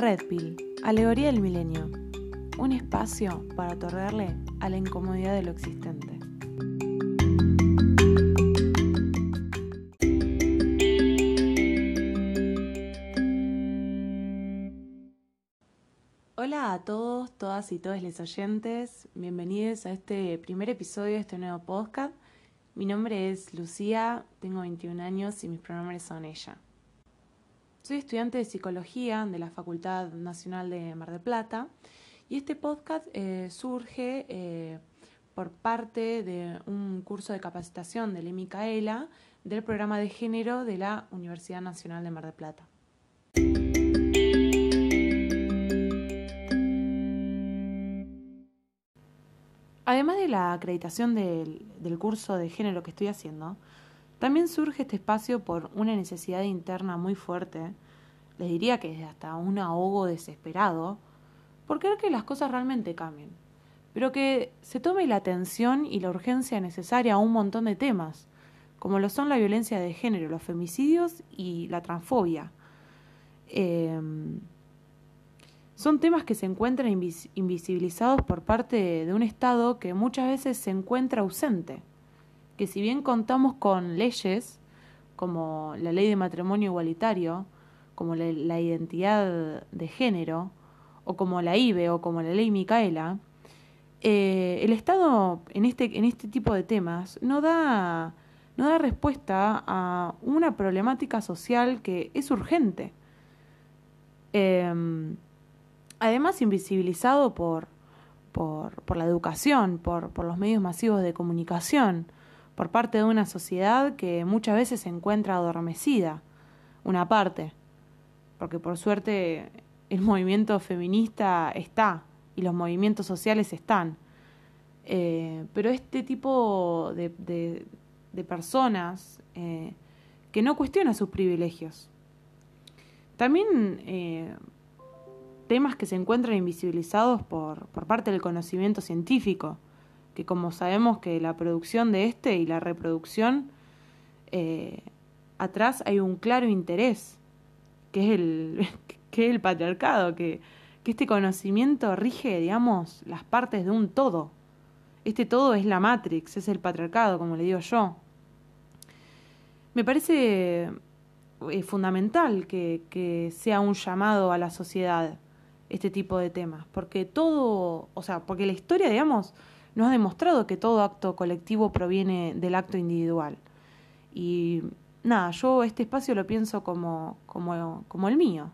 Red Pill, Alegoría del Milenio. Un espacio para otorgarle a la incomodidad de lo existente. Hola a todos, todas y todos los oyentes. Bienvenidos a este primer episodio de este nuevo podcast. Mi nombre es Lucía, tengo 21 años y mis pronombres son ella. Soy estudiante de psicología de la Facultad Nacional de Mar del Plata y este podcast eh, surge eh, por parte de un curso de capacitación de Micaela del programa de género de la Universidad Nacional de Mar del Plata. Además de la acreditación del, del, curso de género que estoy haciendo, también surge este espacio por una necesidad interna muy fuerte, les diría que es hasta un ahogo desesperado, por querer que las cosas realmente cambien, pero que se tome la atención y la urgencia necesaria a un montón de temas, como lo son la violencia de género, los femicidios y la transfobia. Eh, son temas que se encuentran invisibilizados por parte de un Estado que muchas veces se encuentra ausente, que si bien contamos con leyes como la ley de matrimonio igualitario, como la, identidad de género, o como la IBE o como la ley Micaela, eh, el Estado en este, en este tipo de temas no da, no da respuesta a una problemática social que es urgente. Eh, además invisibilizado por, por, por la educación, por, por los medios masivos de comunicación, por parte de una sociedad que muchas veces se encuentra adormecida, una parte, porque por suerte el movimiento feminista está y los movimientos sociales están. Eh, pero este tipo de, personas eh, que no cuestiona sus privilegios. También eh, temas que se encuentran invisibilizados por, por parte del conocimiento científico, que como sabemos que la producción de este y la reproducción, eh, atrás hay un claro interés, que es el, que es el patriarcado, que, que este conocimiento rige, digamos, las partes de un todo. Este todo es la Matrix, es el patriarcado, como le digo yo. Me parece eh, fundamental que, que sea un llamado a la sociedad este tipo de temas, porque todo, o sea, porque la historia, digamos, nos ha demostrado que todo acto colectivo proviene del acto individual. Y nada, yo este espacio lo pienso como, como, como el mío,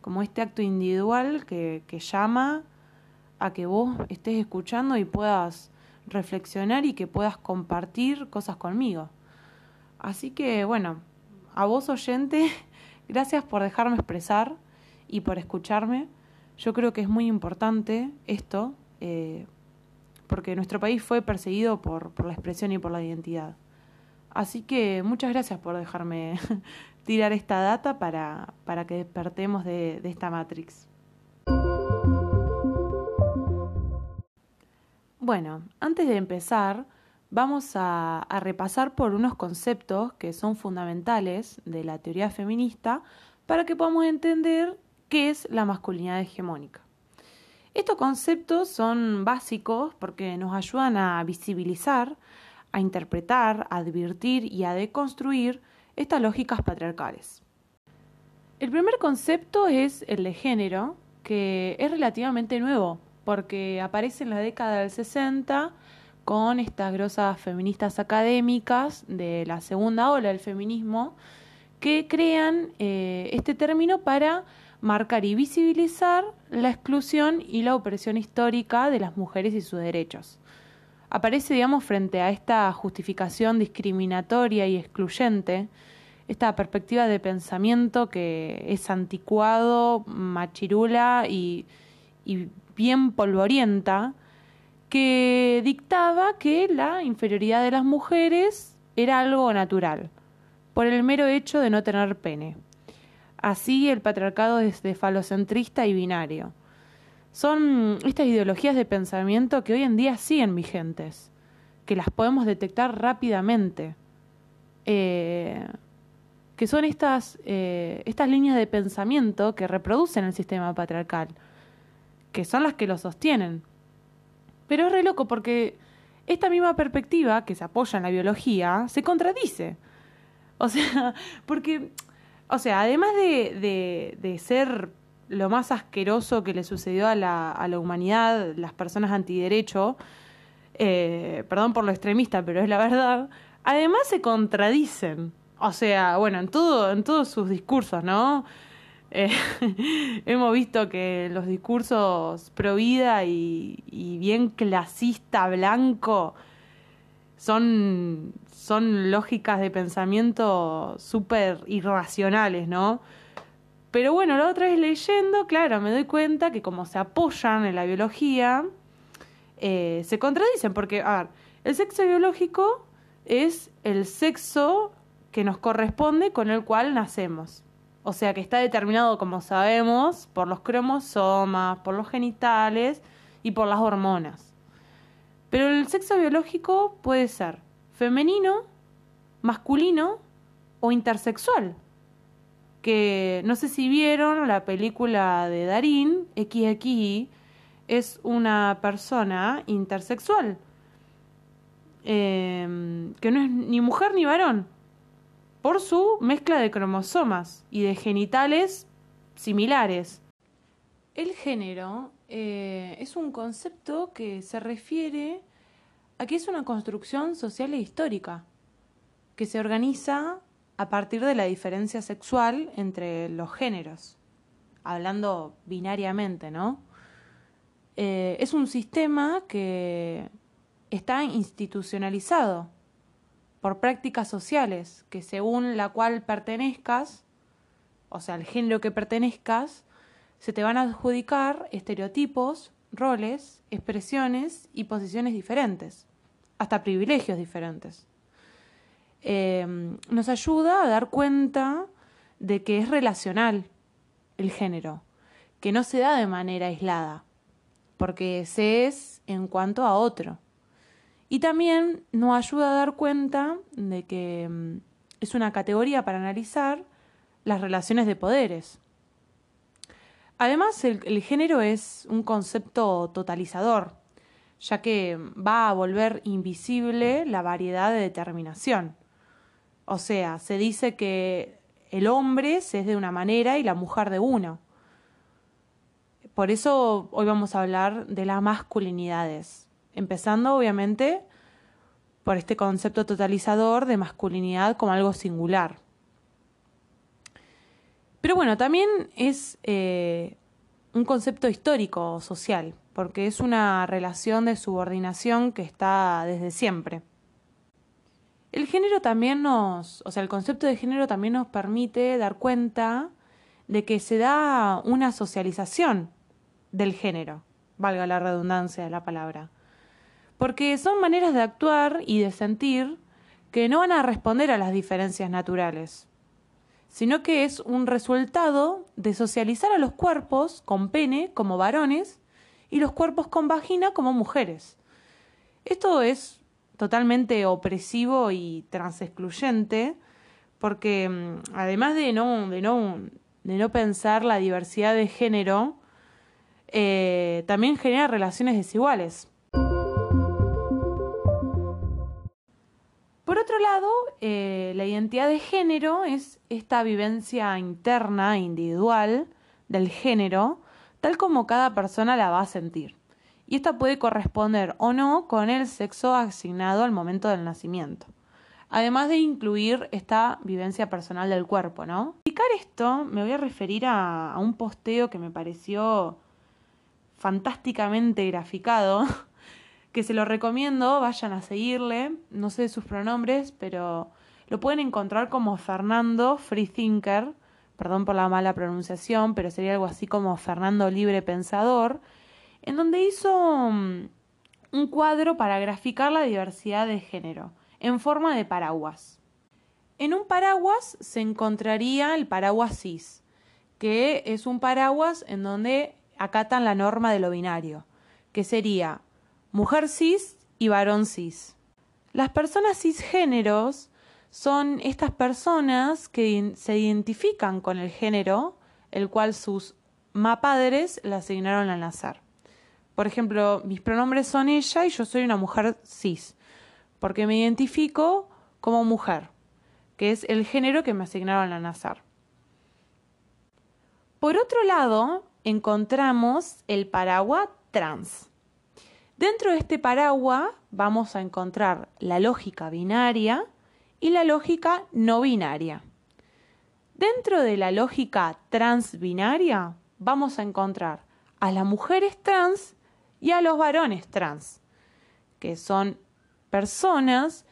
como este acto individual que, que llama a que vos estés escuchando y puedas reflexionar y que puedas compartir cosas conmigo. Así que bueno, a vos oyente, gracias por dejarme expresar y por escucharme. Yo creo que es muy importante esto, eh, porque nuestro país fue perseguido por, la expresión y por la identidad. Así que muchas gracias por dejarme tirar esta data para, para que despertemos de, esta Matrix. Bueno, antes de empezar, vamos a, repasar por unos conceptos que son fundamentales de la teoría feminista para que podamos entender qué es la masculinidad hegemónica. Estos conceptos son básicos porque nos ayudan a visibilizar, a interpretar, a advertir y a deconstruir estas lógicas patriarcales. El primer concepto es el de género, que es relativamente nuevo, porque aparece en la década del 60 con estas grosas feministas académicas de la segunda ola del feminismo que crean eh, este término para marcar y visibilizar la exclusión y la opresión histórica de las mujeres y sus derechos. Aparece, digamos, frente a esta justificación discriminatoria y excluyente, esta perspectiva de pensamiento que es anticuado, machirula y, y bien polvorienta, que dictaba que la inferioridad de las mujeres era algo natural, por el mero hecho de no tener pene. Así el patriarcado es de falocentrista y binario. Son estas ideologías de pensamiento que hoy en día siguen vigentes, que las podemos detectar rápidamente, eh, que son estas, eh, estas líneas de pensamiento que reproducen el sistema patriarcal, que son las que lo sostienen. Pero es re loco porque esta misma perspectiva que se apoya en la biología se contradice. O sea, porque, o sea, además de, de, de ser lo más asqueroso que le sucedió a la, a la humanidad, las personas antiderecho, eh, perdón por lo extremista, pero es la verdad, además se contradicen. O sea, bueno, en todo, en todos sus discursos, ¿no? Eh, hemos visto que los discursos pro vida y, y bien clasista, blanco, son, son lógicas de pensamiento súper irracionales, ¿no? Pero bueno, la otra vez leyendo, claro, me doy cuenta que como se apoyan en la biología, eh, se contradicen, porque, a ver, el sexo biológico es el sexo que nos corresponde con el cual nacemos. O sea que está determinado, como sabemos, por los cromosomas, por los genitales y por las hormonas. Pero el sexo biológico puede ser femenino, masculino o intersexual. Que no sé si vieron la película de Darín, XXI, es una persona intersexual. Eh, que no es ni mujer ni varón por su mezcla de cromosomas y de genitales similares. El género eh, es un concepto que se refiere a que es una construcción social e histórica, que se organiza a partir de la diferencia sexual entre los géneros, hablando binariamente, ¿no? Eh, es un sistema que está institucionalizado por prácticas sociales, que según la cual pertenezcas, o sea, el género que pertenezcas, se te van a adjudicar estereotipos, roles, expresiones y posiciones diferentes, hasta privilegios diferentes. Eh, nos ayuda a dar cuenta de que es relacional el género, que no se da de manera aislada, porque se es en cuanto a otro. Y también nos ayuda a dar cuenta de que mm, es una categoría para analizar las relaciones de poderes. Además, el, género es un concepto totalizador, ya que va a volver invisible la variedad de determinación. O sea, se dice que el hombre se es de una manera y la mujer de uno. Por eso hoy vamos a hablar de las masculinidades, empezando obviamente por este concepto totalizador de masculinidad como algo singular. Pero bueno, también es eh, un concepto histórico social, porque es una relación de subordinación que está desde siempre. El género también nos, o sea, el concepto de género también nos permite dar cuenta de que se da una socialización del género, valga la redundancia de la palabra porque son maneras de actuar y de sentir que no van a responder a las diferencias naturales, sino que es un resultado de socializar a los cuerpos con pene como varones y los cuerpos con vagina como mujeres. Esto es totalmente opresivo y transexcluyente porque mm, además de no, de no, de no pensar la diversidad de género, eh, también genera relaciones desiguales. Por otro lado, eh, la identidad de género es esta vivencia interna, individual, del género, tal como cada persona la va a sentir. Y esta puede corresponder o no con el sexo asignado al momento del nacimiento. Además de incluir esta vivencia personal del cuerpo, ¿no? Explicar esto, me voy a referir a un posteo que me pareció fantásticamente graficado que se lo recomiendo, vayan a seguirle, no sé sus pronombres, pero lo pueden encontrar como Fernando Freethinker, perdón por la mala pronunciación, pero sería algo así como Fernando Libre Pensador, en donde hizo mm, un cuadro para graficar la diversidad de género, en forma de paraguas. En un paraguas se encontraría el paraguas cis, que es un paraguas en donde acatan la norma de lo binario, que sería mujer cis y varón cis. Las personas cisgéneros son estas personas que se identifican con el género el cual sus mapadres le asignaron al nacer. Por ejemplo, mis pronombres son ella y yo soy una mujer cis, porque me identifico como mujer, que es el género que me asignaron al nacer. Por otro lado, encontramos el paraguas trans. Dentro de este paraguas vamos a encontrar la lógica binaria y la lógica no binaria. Dentro de la lógica transbinaria vamos a encontrar a las mujeres trans y a los varones trans, que son personas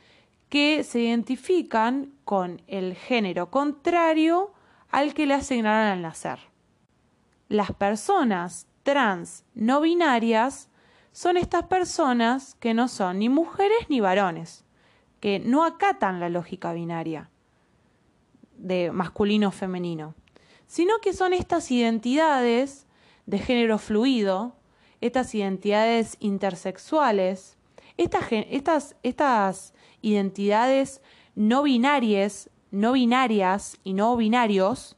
que se identifican con el género contrario al que le asignaron al nacer. Las personas trans no binarias son estas personas que no son ni mujeres ni varones, que no acatan la lógica binaria de masculino o femenino, sino que son estas identidades de género fluido, estas identidades intersexuales, estas, estas, estas identidades no binarias, no binarias y no binarios,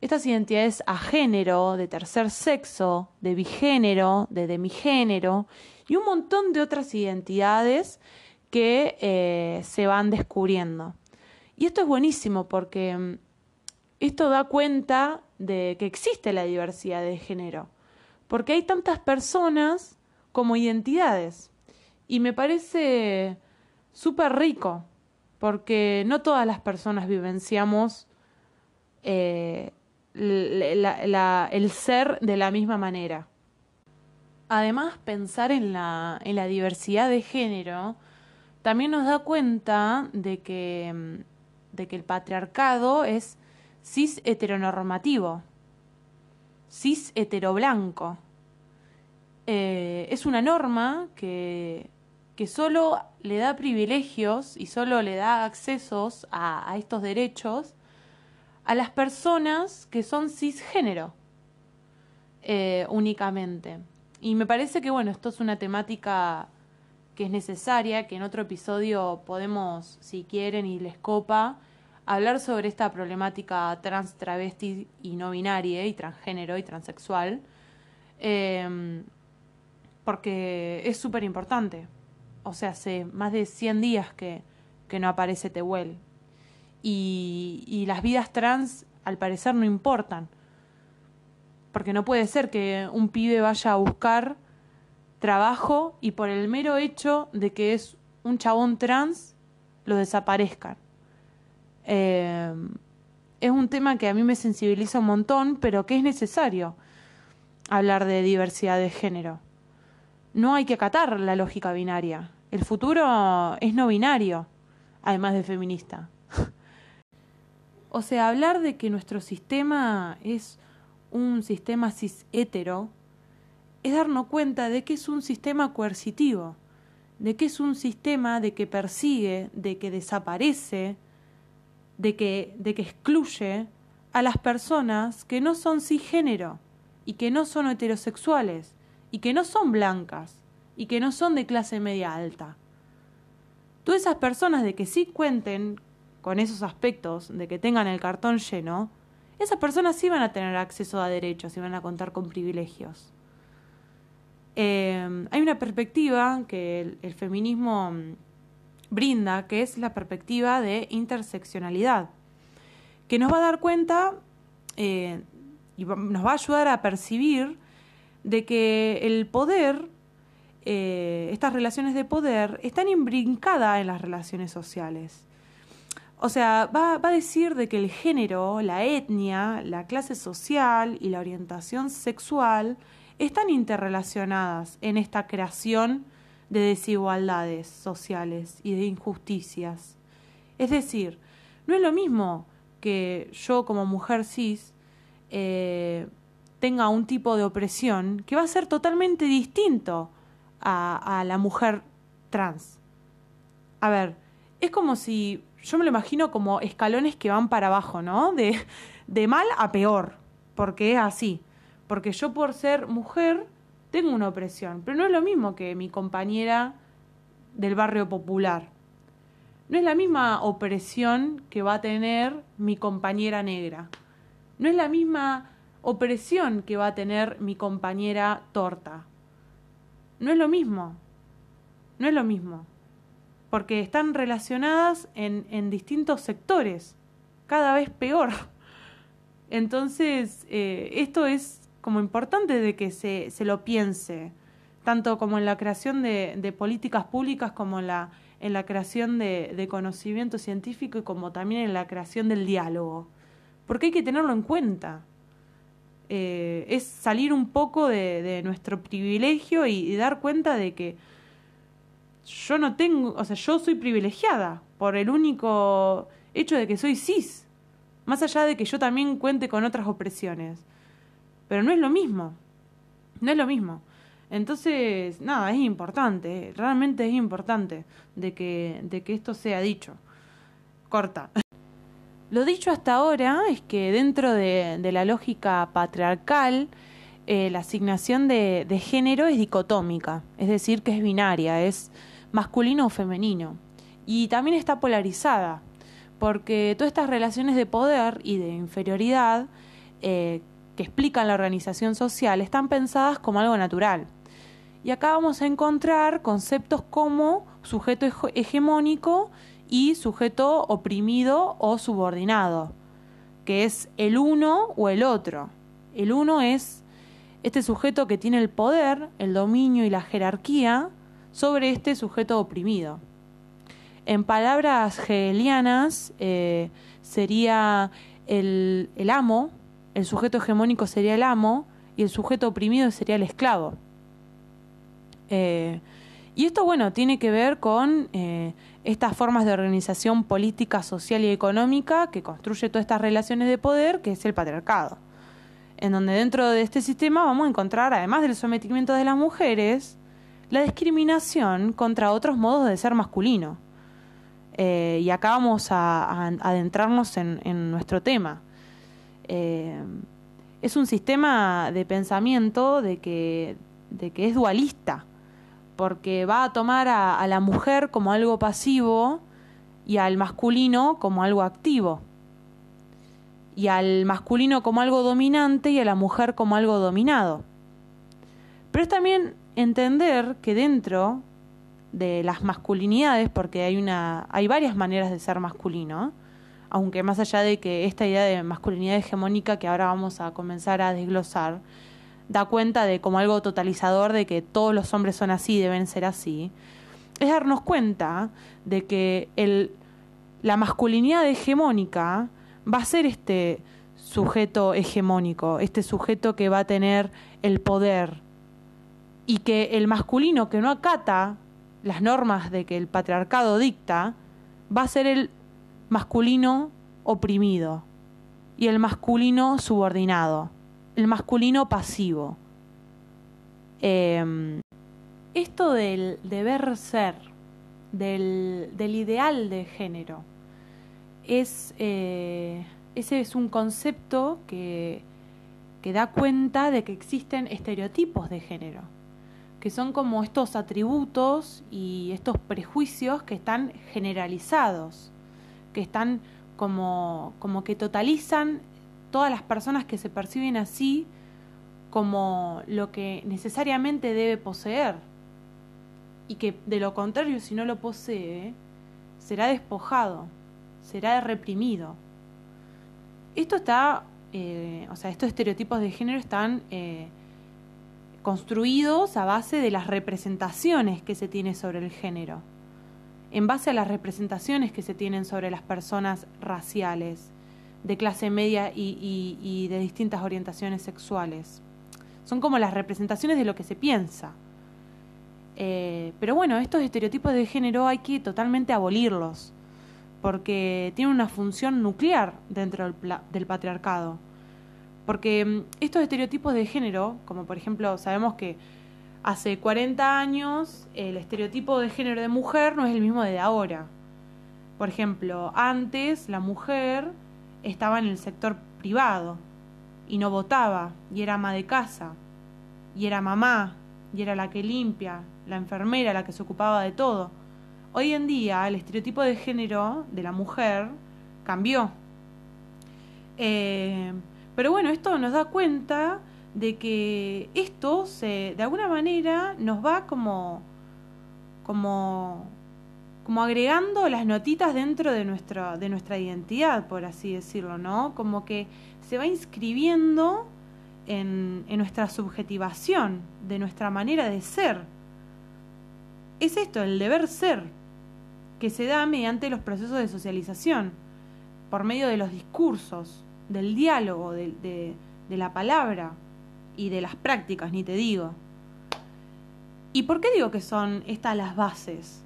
estas identidades a género, de tercer sexo, de bigénero, de demigénero y un montón de otras identidades que eh, se van descubriendo. Y esto es buenísimo porque mm, esto da cuenta de que existe la diversidad de género, porque hay tantas personas como identidades. Y me parece súper rico, porque no todas las personas vivenciamos eh, el ser de la misma manera. Además, pensar en la, en la diversidad de género también nos da cuenta de que, mm, de que el patriarcado es cis heteronormativo, cis heteroblanco. Eh, es una norma que, que solo le da privilegios y solo le da accesos a, estos derechos a las personas que son cisgénero eh, únicamente. Y me parece que, bueno, esto es una temática que es necesaria, que en otro episodio podemos, si quieren y les copa, hablar sobre esta problemática trans, travesti y no binaria, y transgénero y transexual, em, porque es súper importante. O sea, hace más de 100 días que, que no aparece Tehuel. Y, y las vidas trans, al parecer, no importan. Porque no puede ser que un pibe vaya a buscar trabajo y por el mero hecho de que es un chabón trans, lo desaparezcan. Eh, es un tema que a mí me sensibiliza un montón, pero que es necesario hablar de diversidad de género. No hay que acatar la lógica binaria. El futuro es no binario, además de feminista. o sea, hablar de que nuestro sistema es un sistema cis hetero es darnos cuenta de que es un sistema coercitivo, de que es un sistema de que persigue, de que desaparece, de que, de que excluye a las personas que no son cisgénero y que no son heterosexuales y que no son blancas y que no son de clase media alta. Todas esas personas de que sí cuenten con esos aspectos, de que tengan el cartón lleno, esas personas sí van a tener acceso a derechos y van a contar con privilegios. Eh, hay una perspectiva que el, feminismo mm, brinda, que es la perspectiva de interseccionalidad, que nos va a dar cuenta eh, y nos va a ayudar a percibir de que el poder, eh, estas relaciones de poder, están imbrincadas en las relaciones sociales. O sea, va, va, a decir de que el género, la etnia, la clase social y la orientación sexual están interrelacionadas en esta creación de desigualdades sociales y de injusticias. Es decir, no es lo mismo que yo como mujer cis eh, tenga un tipo de opresión que va a ser totalmente distinto a, a la mujer trans. A ver, es como si yo me lo imagino como escalones que van para abajo, ¿no? De, de mal a peor, porque es así porque yo por ser mujer tengo una opresión, pero no es lo mismo que mi compañera del barrio popular. no es la misma opresión que va a tener mi compañera negra. No es la misma opresión que va a tener mi compañera torta. No es lo mismo. No es lo mismo. Porque están relacionadas en, en distintos sectores. Cada vez peor. Entonces, eh, esto es como importante de que se, se lo piense, tanto como en la creación de, políticas públicas como en la en la creación de, conocimiento científico y como también en la creación del diálogo. Porque hay que tenerlo en cuenta. Eh, es salir un poco de, de nuestro privilegio y, y, dar cuenta de que yo no tengo, o sea, yo soy privilegiada por el único hecho de que soy cis, más allá de que yo también cuente con otras opresiones. Pero no es lo mismo, no es lo mismo. Entonces, nada, es importante, realmente es importante de que, de que esto sea dicho. Corta. Lo dicho hasta ahora es que dentro de, de la lógica patriarcal, eh, la asignación de, de género es dicotómica, es decir, que es binaria, es masculino o femenino. Y también está polarizada, porque todas estas relaciones de poder y de inferioridad eh, que explican la organización social están pensadas como algo natural. Y acá vamos a encontrar conceptos como sujeto hegemónico y sujeto oprimido o subordinado, que es el uno o el otro. El uno es este sujeto que tiene el poder, el dominio y la jerarquía sobre este sujeto oprimido. En palabras hegelianas eh, sería el, el amo, el sujeto hegemónico sería el amo y el sujeto oprimido sería el esclavo. Eh, y esto, bueno, tiene que ver con eh, estas formas de organización política, social y económica que construye todas estas relaciones de poder, que es el patriarcado. En donde dentro de este sistema vamos a encontrar, además del sometimiento de las mujeres, la discriminación contra otros modos de ser masculino. Eh, y acá vamos a, adentrarnos en, en, nuestro tema. Eh, es un sistema de pensamiento de que, de que es dualista porque va a tomar a, a, la mujer como algo pasivo y al masculino como algo activo. Y al masculino como algo dominante y a la mujer como algo dominado. Pero es también entender que dentro de las masculinidades, porque hay una, hay varias maneras de ser masculino, aunque más allá de que esta idea de masculinidad hegemónica que ahora vamos a comenzar a desglosar, da cuenta de como algo totalizador de que todos los hombres son así, deben ser así, es darnos cuenta de que el, la masculinidad hegemónica va a ser este sujeto hegemónico, este sujeto que va a tener el poder y que el masculino que no acata las normas de que el patriarcado dicta va a ser el masculino oprimido y el masculino subordinado el masculino pasivo. Eh, esto del deber ser, del, del, ideal de género, es, eh, ese es un concepto que, que da cuenta de que existen estereotipos de género, que son como estos atributos y estos prejuicios que están generalizados, que están como, como que totalizan todas las personas que se perciben así como lo que necesariamente debe poseer y que de lo contrario si no lo posee será despojado, será reprimido. Esto está, eh, o sea, estos estereotipos de género están eh, construidos a base de las representaciones que se tiene sobre el género, en base a las representaciones que se tienen sobre las personas raciales de clase media y, de distintas orientaciones sexuales. Son como las representaciones de lo que se piensa. Eh, pero bueno, estos estereotipos de género hay que totalmente abolirlos, porque tienen una función nuclear dentro del, del patriarcado. Porque mm, estos estereotipos de género, como por ejemplo sabemos que hace 40 años el estereotipo de género de mujer no es el mismo de ahora. Por ejemplo, antes la mujer estaba en el sector privado y no votaba y era ama de casa y era mamá y era la que limpia, la enfermera, la que se ocupaba de todo. hoy en día el estereotipo de género de la mujer cambió. Eh, pero bueno, esto nos da cuenta de que esto se, de alguna manera nos va como, como, como agregando las notitas dentro de nuestra, de nuestra identidad, por así decirlo, ¿no? Como que se va inscribiendo en, en nuestra subjetivación, de nuestra manera de ser. Es esto, el deber ser, que se da mediante los procesos de socialización, por medio de los discursos, del diálogo, de, de la palabra, y de las prácticas, ni te digo. ¿Y por qué digo que son estas las bases?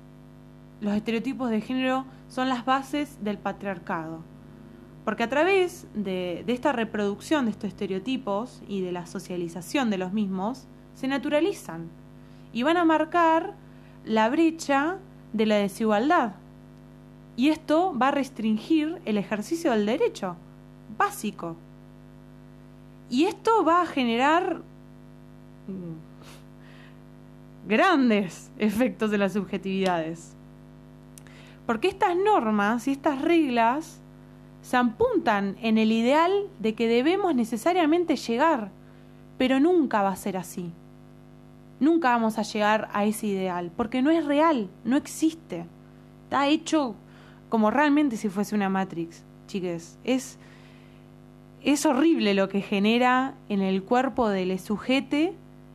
Los estereotipos de género son las bases del patriarcado. Porque a través de, de, esta reproducción de estos estereotipos y de la socialización de los mismos, se naturalizan y van a marcar la brecha de la desigualdad. Y esto va a restringir el ejercicio del derecho básico. Y esto va a generar mm, grandes efectos de las subjetividades. Porque estas normas y estas reglas se apuntan en el ideal de que debemos necesariamente llegar, pero nunca va a ser así. Nunca vamos a llegar a ese ideal, porque no es real, no existe. Está hecho como realmente si fuese una Matrix, chiques. Es es horrible lo que genera en el cuerpo del sujete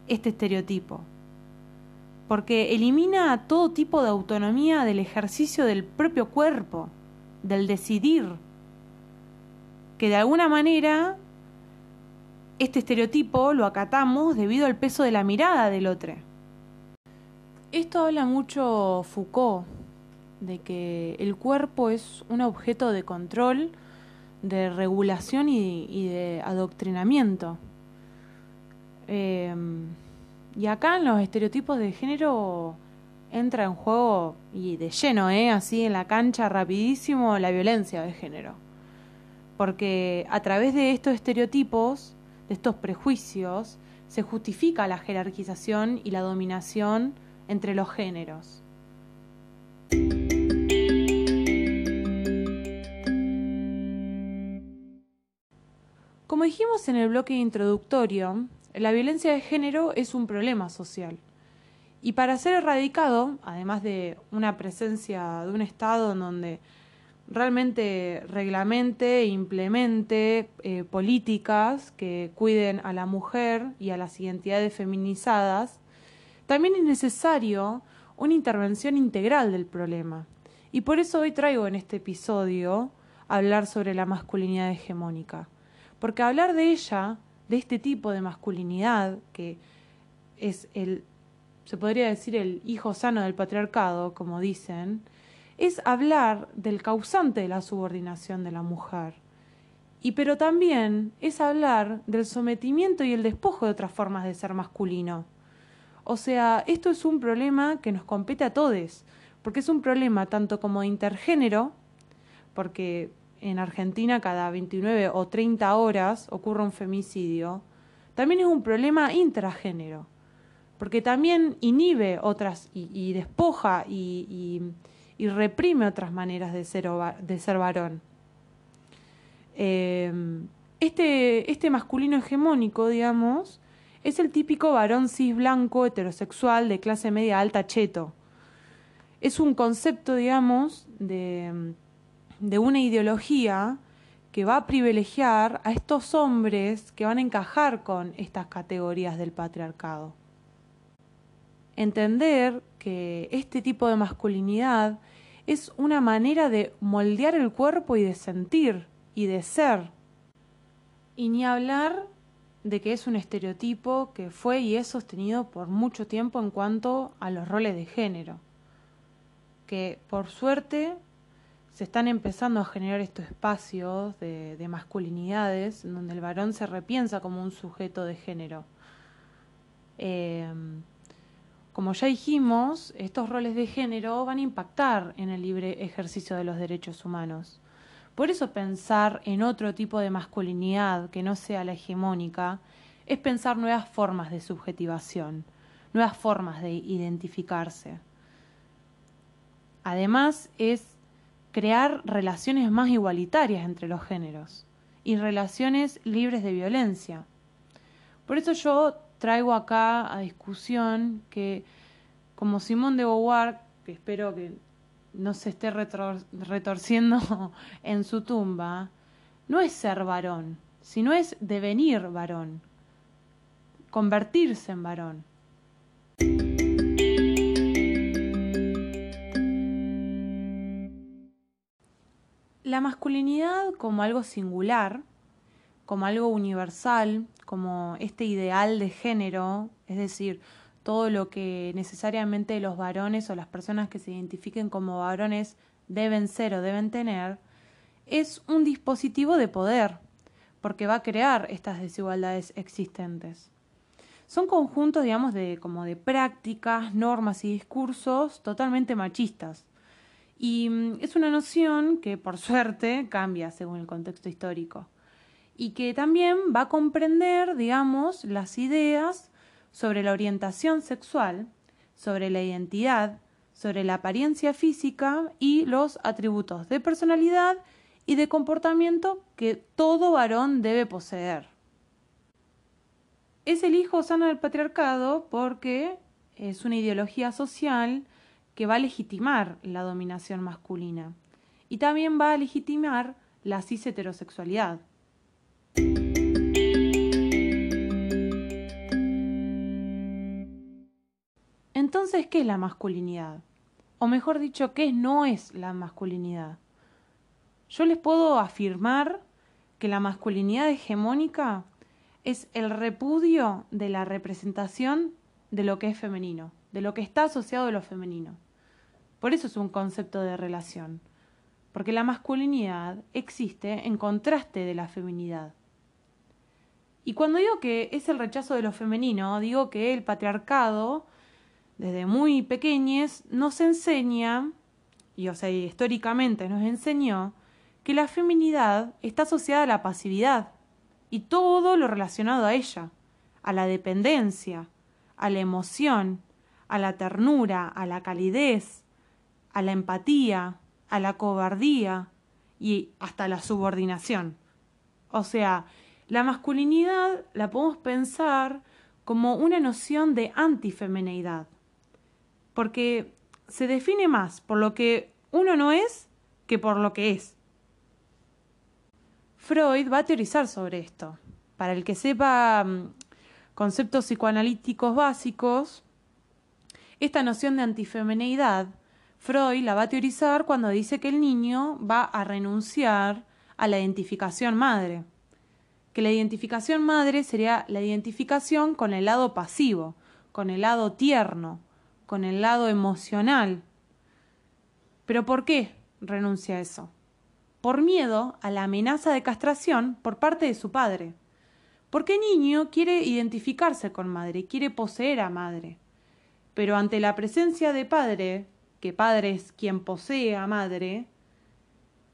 este estereotipo, porque elimina todo tipo de autonomía del ejercicio del propio cuerpo, del decidir, que de alguna manera este estereotipo lo acatamos debido al peso de la mirada del otro. Esto habla mucho Foucault, de que el cuerpo es un objeto de control, de regulación y, de adoctrinamiento. Em, y acá en los estereotipos de género entra en juego y de lleno, ¿eh? así en la cancha rapidísimo, la violencia de género. Porque a través de estos estereotipos, de estos prejuicios, se justifica la jerarquización y la dominación entre los géneros. Como dijimos en el bloque introductorio, la violencia de género es un problema social. Y para ser erradicado, además de una presencia de un Estado en donde realmente reglamente e implemente eh, políticas que cuiden a la mujer y a las identidades feminizadas, también es necesario una intervención integral del problema. Y por eso hoy traigo en este episodio hablar sobre la masculinidad hegemónica porque hablar de ella, de este tipo de masculinidad, que es el, se podría decir, el hijo sano del patriarcado, como dicen, es hablar del causante de la subordinación de la mujer. Y pero también es hablar del sometimiento y el despojo de otras formas de ser masculino. O sea, esto es un problema que nos compete a todos, porque es un problema tanto como intergénero, porque en Argentina cada 29 o 30 horas ocurre un femicidio, también es un problema intragénero, porque también inhibe otras y, despoja y, reprime otras maneras de ser, de ser varón. Eh, este, este masculino hegemónico, digamos, es el típico varón cis blanco heterosexual de clase media alta cheto. Es un concepto, digamos, de de una ideología que va a privilegiar a estos hombres que van a encajar con estas categorías del patriarcado. Entender que este tipo de masculinidad es una manera de moldear el cuerpo y de sentir y de ser. Y ni hablar de que es un estereotipo que fue y es sostenido por mucho tiempo en cuanto a los roles de género, que por suerte se están empezando a generar estos espacios de, masculinidades en donde el varón se repiensa como un sujeto de género. Em, como ya dijimos, estos roles de género van a impactar en el libre ejercicio de los derechos humanos. Por eso pensar en otro tipo de masculinidad que no sea la hegemónica es pensar nuevas formas de subjetivación, nuevas formas de identificarse. Además es crear relaciones más igualitarias entre los géneros y relaciones libres de violencia. Por eso yo traigo acá a discusión que como Simón de Beauvoir, que espero que no se esté retorciendo en su tumba, no es ser varón, sino es devenir varón, convertirse en varón. La masculinidad como algo singular, como algo universal, como este ideal de género, es decir, todo lo que necesariamente los varones o las personas que se identifiquen como varones deben ser o deben tener, es un dispositivo de poder, porque va a crear estas desigualdades existentes. Son conjuntos, digamos, de como de prácticas, normas y discursos totalmente machistas. Y mm, es una noción que, por suerte, cambia según el contexto histórico. Y que también va a comprender, digamos, las ideas sobre la orientación sexual, sobre la identidad, sobre la apariencia física y los atributos de personalidad y de comportamiento que todo varón debe poseer. Es el hijo sano del patriarcado porque es una ideología social que va a legitimar la dominación masculina y también va a legitimar la cis heterosexualidad. Entonces, ¿qué es la masculinidad? O mejor dicho, ¿qué no es la masculinidad? Yo les puedo afirmar que la masculinidad hegemónica es el repudio de la representación de lo que es femenino, de lo que está asociado a lo femenino. Por eso es un concepto de relación, porque la masculinidad existe en contraste de la feminidad. Y cuando digo que es el rechazo de lo femenino, digo que el patriarcado, desde muy pequeños, nos enseña, y o sea, históricamente nos enseñó, que la feminidad está asociada a la pasividad y todo lo relacionado a ella, a la dependencia, a la emoción, a la ternura, a la calidez, a la empatía, a la cobardía y hasta la subordinación. O sea, la masculinidad la podemos pensar como una noción de antifemeneidad, porque se define más por lo que uno no es que por lo que es. Freud va a teorizar sobre esto. Para el que sepa mm, conceptos psicoanalíticos básicos, esta noción de antifemeneidad Freud la va a teorizar cuando dice que el niño va a renunciar a la identificación madre, que la identificación madre sería la identificación con el lado pasivo, con el lado tierno, con el lado emocional. ¿Pero por qué renuncia a eso? Por miedo a la amenaza de castración por parte de su padre. Porque el niño quiere identificarse con madre, quiere poseer a madre. Pero ante la presencia de padre que padre es quien posee a madre,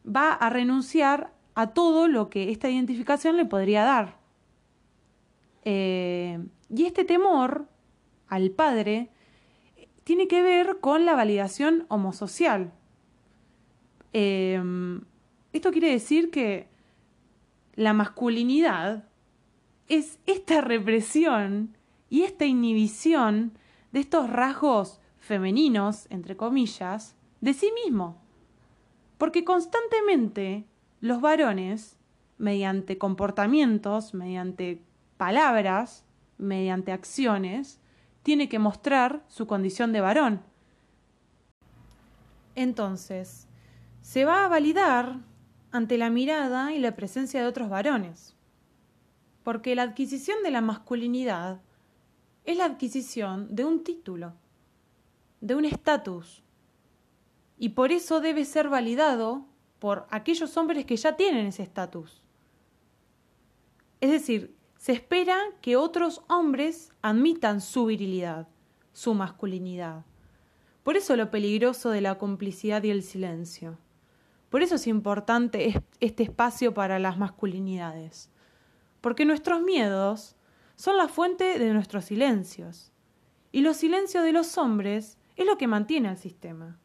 va a renunciar a todo lo que esta identificación le podría dar. Eh, y este temor al padre tiene que ver con la validación homosocial. Eh, esto quiere decir que la masculinidad es esta represión y esta inhibición de estos rasgos femeninos, entre comillas, de sí mismo. Porque constantemente los varones, mediante comportamientos, mediante palabras, mediante acciones, tiene que mostrar su condición de varón. Entonces, se va a validar ante la mirada y la presencia de otros varones. Porque la adquisición de la masculinidad es la adquisición de un título de un estatus. Y por eso debe ser validado por aquellos hombres que ya tienen ese estatus. Es decir, se espera que otros hombres admitan su virilidad, su masculinidad. Por eso lo peligroso de la complicidad y el silencio. Por eso es importante este espacio para las masculinidades. Porque nuestros miedos son la fuente de nuestros silencios. Y los silencios de los hombres es lo que mantiene al sistema.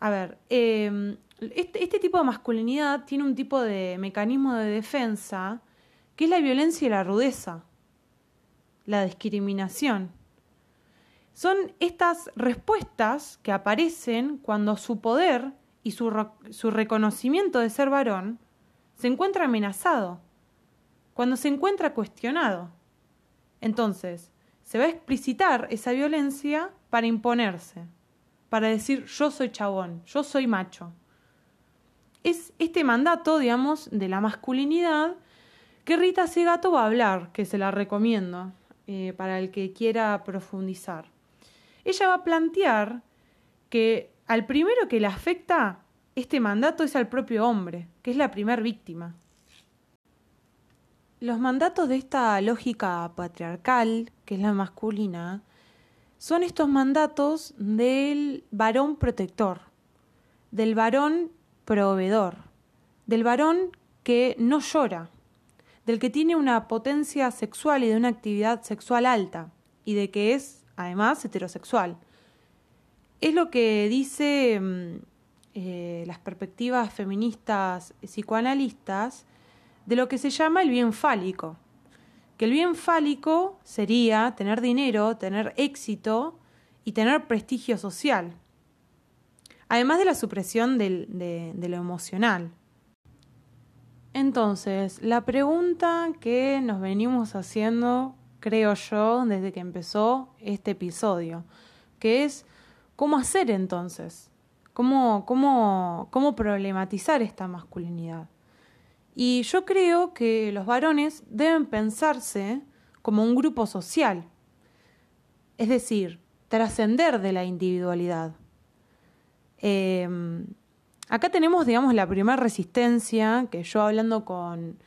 A ver, em, este, este, tipo de masculinidad tiene un tipo de mecanismo de defensa que es la violencia y la rudeza, la discriminación. Son estas respuestas que aparecen cuando su poder y su, su reconocimiento de ser varón se encuentra amenazado, cuando se encuentra cuestionado. Entonces, se va a explicitar esa violencia para imponerse, para decir yo soy chabón, yo soy macho. Es este mandato, digamos, de la masculinidad que Rita Segato va a hablar, que se la recomiendo eh, para el que quiera profundizar. Ella va a plantear que al primero que le afecta este mandato es al propio hombre, que es la primer víctima. Los mandatos de esta lógica patriarcal, que es la masculina, son estos mandatos del varón protector, del varón proveedor, del varón que no llora, del que tiene una potencia sexual y de una actividad sexual alta, y de que es, además, heterosexual. Es lo que dice mm, eh, las perspectivas feministas psicoanalistas de lo que se llama el bien fálico. Que el bien fálico sería tener dinero, tener éxito y tener prestigio social. Además de la supresión de, de lo emocional. Entonces, la pregunta que nos venimos haciendo, creo yo, desde que empezó este episodio, que es, ¿cómo hacer entonces? ¿Cómo, cómo, cómo problematizar esta masculinidad? Y yo creo que los varones deben pensarse como un grupo social, es decir, trascender de la individualidad. Em, acá tenemos, digamos, la primera resistencia que yo hablando con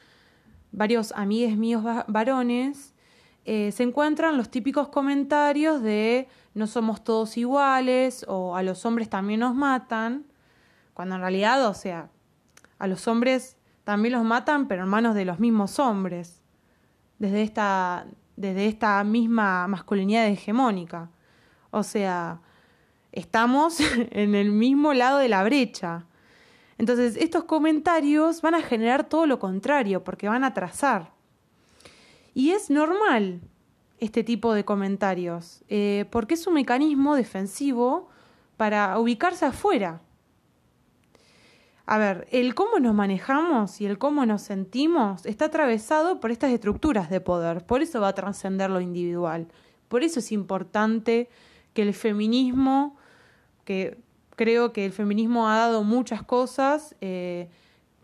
varios amigos míos varones, eh, se encuentran los típicos comentarios de no somos todos iguales o a los hombres también nos matan, cuando en realidad, o sea, a los hombres también los matan, pero en manos de los mismos hombres, desde esta, desde esta misma masculinidad hegemónica. O sea, estamos en el mismo lado de la brecha. Entonces, estos comentarios van a generar todo lo contrario, porque van a trazar. Y es normal este tipo de comentarios, eh, porque es un mecanismo defensivo para ubicarse afuera. A ver, el cómo nos manejamos y el cómo nos sentimos está atravesado por estas estructuras de poder, por eso va a trascender lo individual. Por eso es importante que el feminismo, que creo que el feminismo ha dado muchas cosas, eh,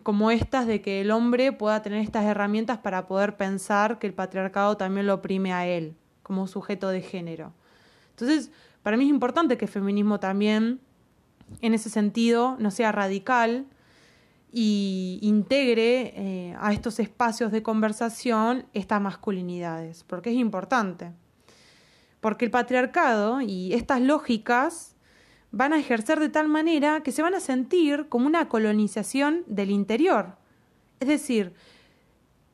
como estas de que el hombre pueda tener estas herramientas para poder pensar que el patriarcado también lo oprime a él como sujeto de género. Entonces, para mí es importante que el feminismo también, en ese sentido, no sea radical, y integre eh, a estos espacios de conversación estas masculinidades, porque es importante. Porque el patriarcado y estas lógicas van a ejercer de tal manera que se van a sentir como una colonización del interior. Es decir,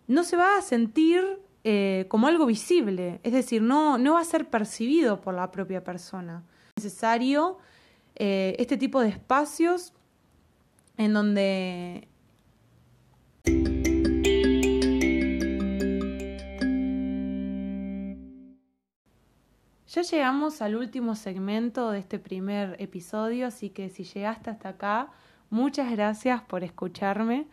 no se va a sentir eh, como algo visible, es decir, no, no va a ser percibido por la propia persona. Es necesario eh, este tipo de espacios en donde Ya llegamos al último segmento de este primer episodio, así que si llegaste hasta acá, muchas gracias por escucharme.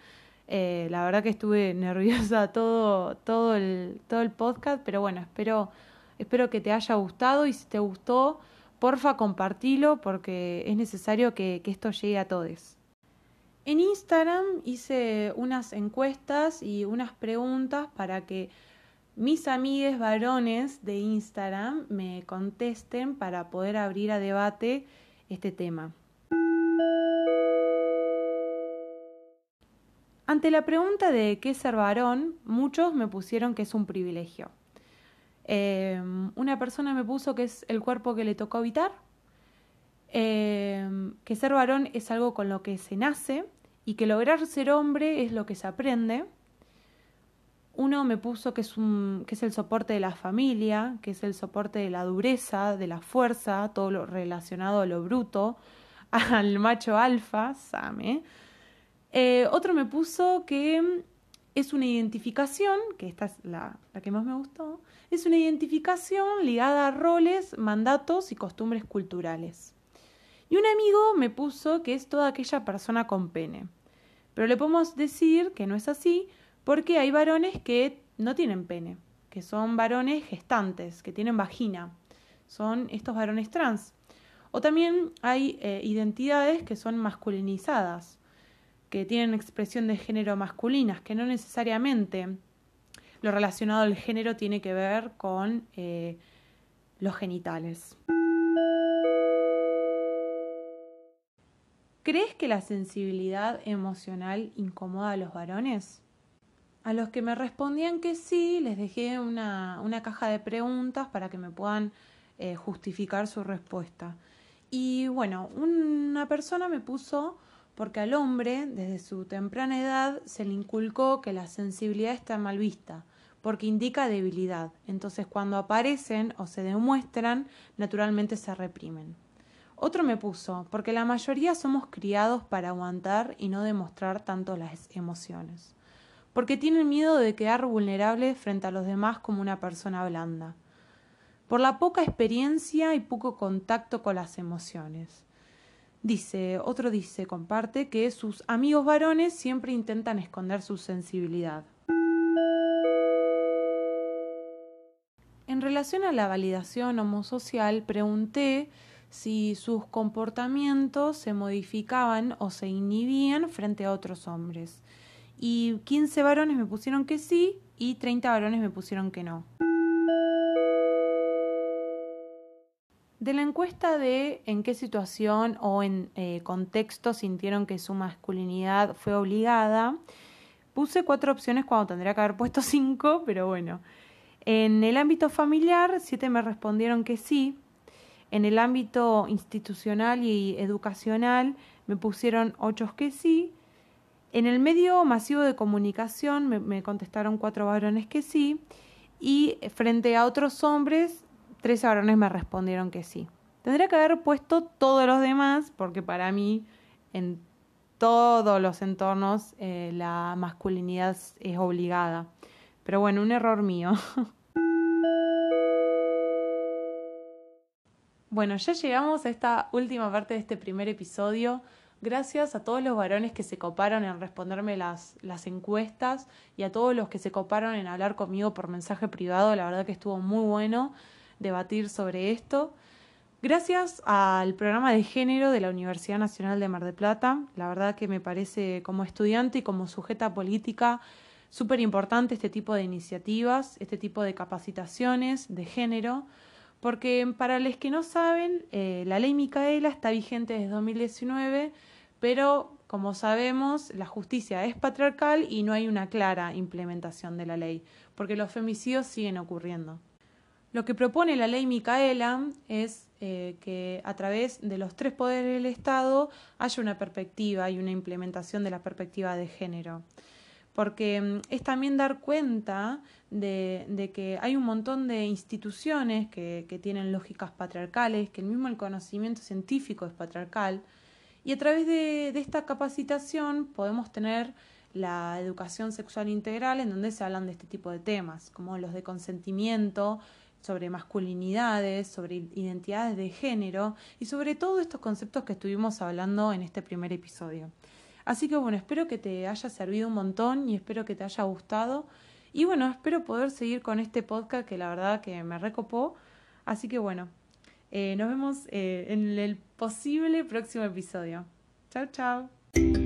Eh, la verdad que estuve nerviosa todo, todo, el, todo el podcast, pero bueno, espero, espero que te haya gustado y si te gustó, porfa compartilo porque es necesario que, que esto llegue a todos. En Instagram hice unas encuestas y unas preguntas para que mis amigues varones de Instagram me contesten para poder abrir a debate este tema. Ante la pregunta de qué ser varón, muchos me pusieron que es un privilegio. Em, una persona me puso que es el cuerpo que le tocó habitar, em, que ser varón es algo con lo que se nace y que lograr ser hombre es lo que se aprende. Uno me puso que es, un, que es el soporte de la familia, que es el soporte de la dureza, de la fuerza, todo lo relacionado a lo bruto, al macho alfa, Same. Eh, otro me puso que es una identificación, que esta es la, la que más me gustó, es una identificación ligada a roles, mandatos y costumbres culturales. Y un amigo me puso que es toda aquella persona con pene. Pero le podemos decir que no es así porque hay varones que no tienen pene, que son varones gestantes, que tienen vagina. Son estos varones trans. O también hay eh, identidades que son masculinizadas, que tienen expresión de género masculinas, que no necesariamente lo relacionado al género tiene que ver con eh, los genitales. ¿Crees que la sensibilidad emocional incomoda a los varones? A los que me respondían que sí, les dejé una, caja de preguntas para que me puedan eh, justificar su respuesta. Y bueno, una persona me puso porque al hombre, desde su temprana edad, se le inculcó que la sensibilidad está mal vista, porque indica debilidad. Entonces, cuando aparecen o se demuestran, naturalmente se reprimen. Otro me puso, porque la mayoría somos criados para aguantar y no demostrar tanto las emociones porque tienen miedo de quedar vulnerables frente a los demás como una persona blanda, por la poca experiencia y poco contacto con las emociones. Dice, otro dice, comparte, que sus amigos varones siempre intentan esconder su sensibilidad. En relación a la validación homosocial, pregunté si sus comportamientos se modificaban o se inhibían frente a otros hombres y 15 varones me pusieron que sí y 30 varones me pusieron que no. De la encuesta de en qué situación o en eh, contexto sintieron que su masculinidad fue obligada, puse cuatro opciones cuando tendría que haber puesto cinco, pero bueno. En el ámbito familiar, siete me respondieron que sí. En el ámbito institucional y educacional me pusieron ocho que sí en el medio masivo de comunicación me, contestaron cuatro varones que sí y frente a otros hombres, tres varones me respondieron que sí. Tendría que haber puesto todos los demás porque para mí en todos los entornos eh, la masculinidad es obligada. Pero bueno, un error mío. bueno, ya llegamos a esta última parte de este primer episodio. Gracias a todos los varones que se coparon en responderme las, encuestas y a todos los que se coparon en hablar conmigo por mensaje privado. La verdad que estuvo muy bueno debatir sobre esto. Gracias al programa de género de la Universidad Nacional de Mar del Plata. La verdad que me parece como estudiante y como sujeta política súper importante este tipo de iniciativas, este tipo de capacitaciones de género, porque para los que no saben, eh, la ley Micaela está vigente desde 2019, pero como sabemos, la justicia es patriarcal y no hay una clara implementación de la ley, porque los femicidios siguen ocurriendo. Lo que propone la ley Micaela es eh, que a través de los tres poderes del Estado haya una perspectiva y una implementación de la perspectiva de género porque mm, es también dar cuenta de, que hay un montón de instituciones que, tienen lógicas patriarcales, que el mismo el conocimiento científico es patriarcal, y a través de, esta capacitación podemos tener la educación sexual integral en donde se hablan de este tipo de temas, como los de consentimiento, sobre masculinidades, sobre identidades de género y sobre todos estos conceptos que estuvimos hablando en este primer episodio. Así que bueno, espero que te haya servido un montón y espero que te haya gustado. Y bueno, espero poder seguir con este podcast que la verdad que me recopó. Así que bueno, eh, nos vemos eh, en el posible próximo episodio. Chao, chao.